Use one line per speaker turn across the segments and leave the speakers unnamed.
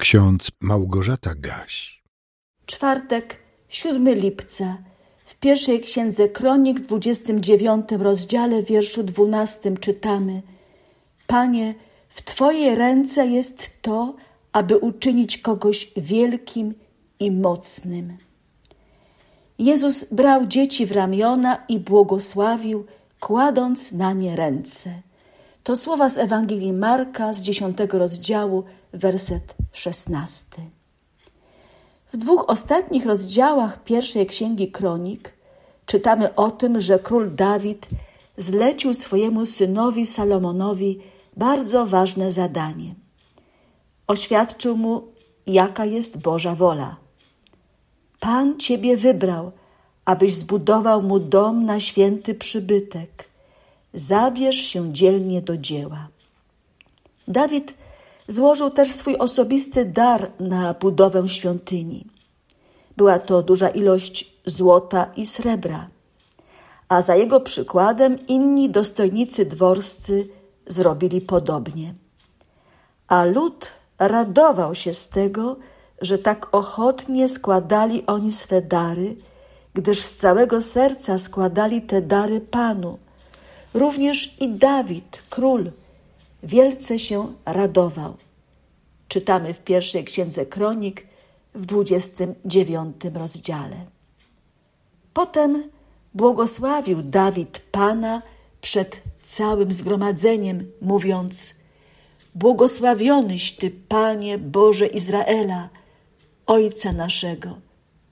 Ksiądz Małgorzata Gaś.
Czwartek, 7 lipca. W pierwszej księdze Kronik, w 29 rozdziale, wierszu 12 czytamy: Panie, w Twoje ręce jest to, aby uczynić kogoś wielkim i mocnym. Jezus brał dzieci w ramiona i błogosławił, kładąc na nie ręce. To słowa z Ewangelii Marka z dziesiątego rozdziału, werset szesnasty. W dwóch ostatnich rozdziałach pierwszej księgi Kronik czytamy o tym, że król Dawid zlecił swojemu synowi Salomonowi bardzo ważne zadanie. Oświadczył mu, jaka jest Boża wola. Pan ciebie wybrał, abyś zbudował mu dom na święty przybytek zabierz się dzielnie do dzieła. Dawid złożył też swój osobisty dar na budowę świątyni. Była to duża ilość złota i srebra, a za jego przykładem inni dostojnicy dworscy zrobili podobnie. A lud radował się z tego, że tak ochotnie składali oni swe dary, gdyż z całego serca składali te dary Panu – Również i Dawid, król, wielce się radował. Czytamy w pierwszej księdze kronik w dwudziestym dziewiątym rozdziale. Potem błogosławił Dawid Pana przed całym zgromadzeniem, mówiąc: Błogosławionyś Ty, Panie Boże Izraela, Ojca naszego,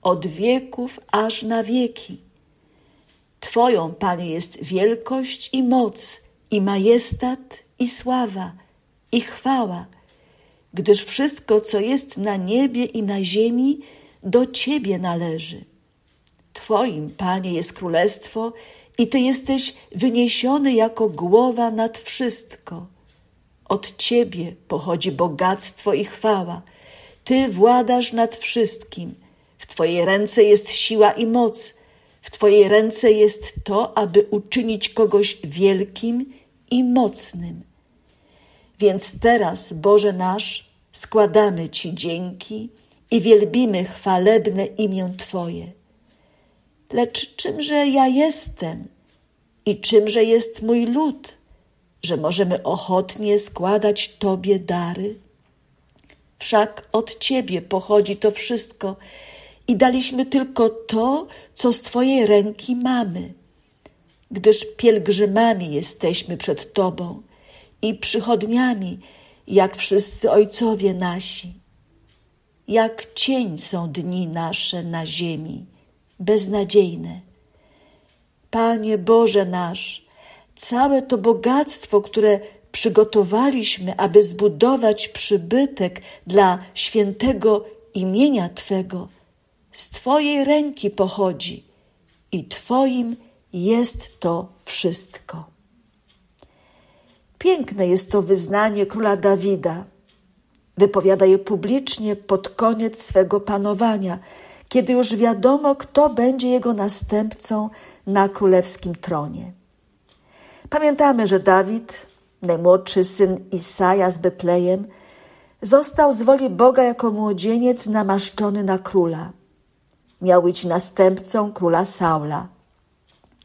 od wieków aż na wieki. Twoją, Panie, jest wielkość i moc, i majestat, i sława, i chwała, gdyż wszystko, co jest na niebie i na ziemi, do Ciebie należy. Twoim, Panie, jest królestwo i Ty jesteś wyniesiony jako głowa nad wszystko. Od Ciebie pochodzi bogactwo i chwała. Ty władasz nad wszystkim. W Twojej ręce jest siła i moc – w Twojej ręce jest to, aby uczynić kogoś wielkim i mocnym. Więc teraz, Boże nasz, składamy Ci dzięki i wielbimy chwalebne imię Twoje. Lecz czymże ja jestem i czymże jest mój lud, że możemy ochotnie składać Tobie dary? Wszak od Ciebie pochodzi to wszystko i daliśmy tylko to, co z Twojej ręki mamy, gdyż pielgrzymami jesteśmy przed Tobą i przychodniami, jak wszyscy ojcowie nasi. Jak cień są dni nasze na ziemi, beznadziejne. Panie Boże nasz, całe to bogactwo, które przygotowaliśmy, aby zbudować przybytek dla świętego imienia Twego, z Twojej ręki pochodzi i Twoim jest to wszystko. Piękne jest to wyznanie króla Dawida. Wypowiada je publicznie pod koniec swego panowania, kiedy już wiadomo, kto będzie jego następcą na królewskim tronie. Pamiętamy, że Dawid, najmłodszy syn Isaja z Betlejem, został z woli Boga jako młodzieniec namaszczony na króla miał być następcą króla Saula.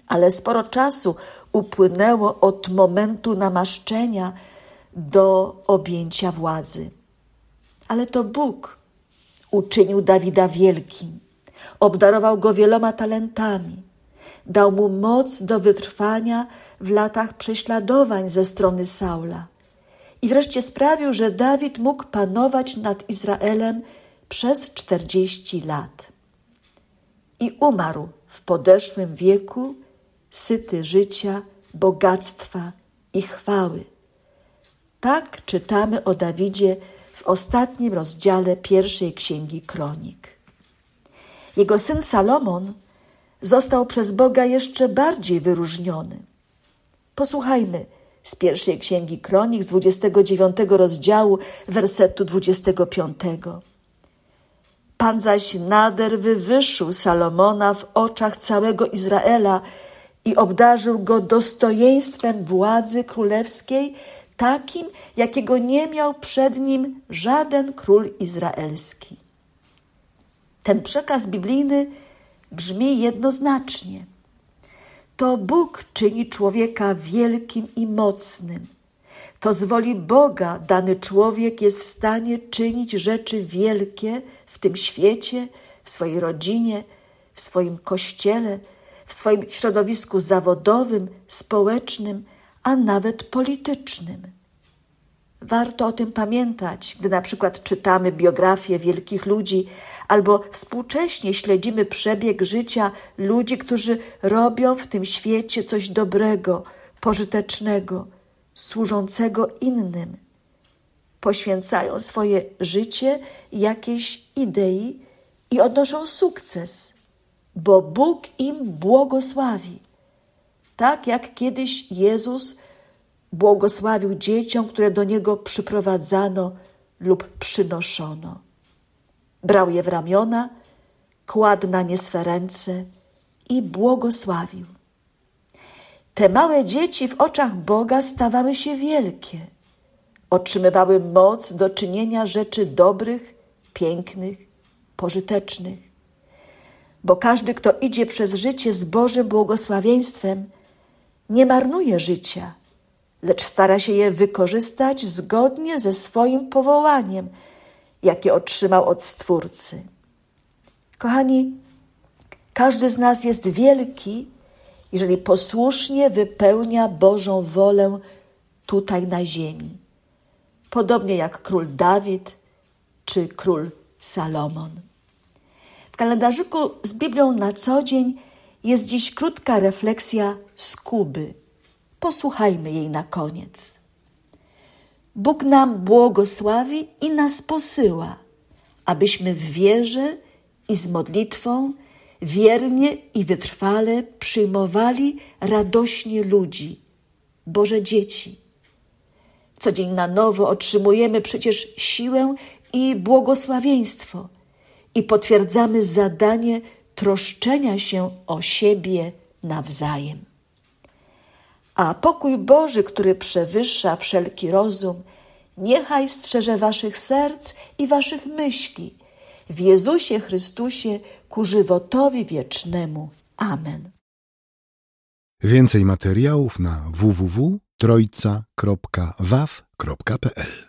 Ale sporo czasu upłynęło od momentu namaszczenia do objęcia władzy. Ale to Bóg uczynił Dawida wielkim, obdarował go wieloma talentami, dał mu moc do wytrwania w latach prześladowań ze strony Saula i wreszcie sprawił, że Dawid mógł panować nad Izraelem przez czterdzieści lat i umarł w podeszłym wieku, syty życia, bogactwa i chwały. Tak czytamy o Dawidzie w ostatnim rozdziale pierwszej księgi Kronik. Jego syn Salomon został przez Boga jeszcze bardziej wyróżniony. Posłuchajmy z pierwszej księgi Kronik z 29 rozdziału, wersetu 25. Pan zaś nader wywyższył Salomona w oczach całego Izraela i obdarzył go dostojeństwem władzy królewskiej, takim, jakiego nie miał przed nim żaden król izraelski. Ten przekaz biblijny brzmi jednoznacznie. To Bóg czyni człowieka wielkim i mocnym. To z woli Boga dany człowiek jest w stanie czynić rzeczy wielkie w tym świecie, w swojej rodzinie, w swoim kościele, w swoim środowisku zawodowym, społecznym, a nawet politycznym. Warto o tym pamiętać, gdy na przykład czytamy biografie wielkich ludzi albo współcześnie śledzimy przebieg życia ludzi, którzy robią w tym świecie coś dobrego, pożytecznego, służącego innym. Poświęcają swoje życie jakiejś idei i odnoszą sukces, bo Bóg im błogosławi. Tak jak kiedyś Jezus błogosławił dzieciom, które do Niego przyprowadzano lub przynoszono. Brał je w ramiona, kładł na nie swe ręce i błogosławił. Te małe dzieci w oczach Boga stawały się wielkie. Otrzymywały moc do czynienia rzeczy dobrych, pięknych, pożytecznych. Bo każdy, kto idzie przez życie z Bożym błogosławieństwem, nie marnuje życia, lecz stara się je wykorzystać zgodnie ze swoim powołaniem, jakie otrzymał od Stwórcy. Kochani, każdy z nas jest wielki, jeżeli posłusznie wypełnia Bożą wolę tutaj na ziemi. Podobnie jak król Dawid czy król Salomon. W kalendarzyku z Biblią na co dzień jest dziś krótka refleksja z Kuby. Posłuchajmy jej na koniec. Bóg nam błogosławi i nas posyła, abyśmy w wierze i z modlitwą wiernie i wytrwale przyjmowali radośnie ludzi, Boże dzieci. Co dzień na nowo otrzymujemy przecież siłę i błogosławieństwo i potwierdzamy zadanie troszczenia się o siebie nawzajem. A pokój Boży, który przewyższa wszelki rozum, niechaj strzeże waszych serc i waszych myśli w Jezusie Chrystusie ku żywotowi wiecznemu. Amen.
Więcej materiałów na www.trojca.waw.pl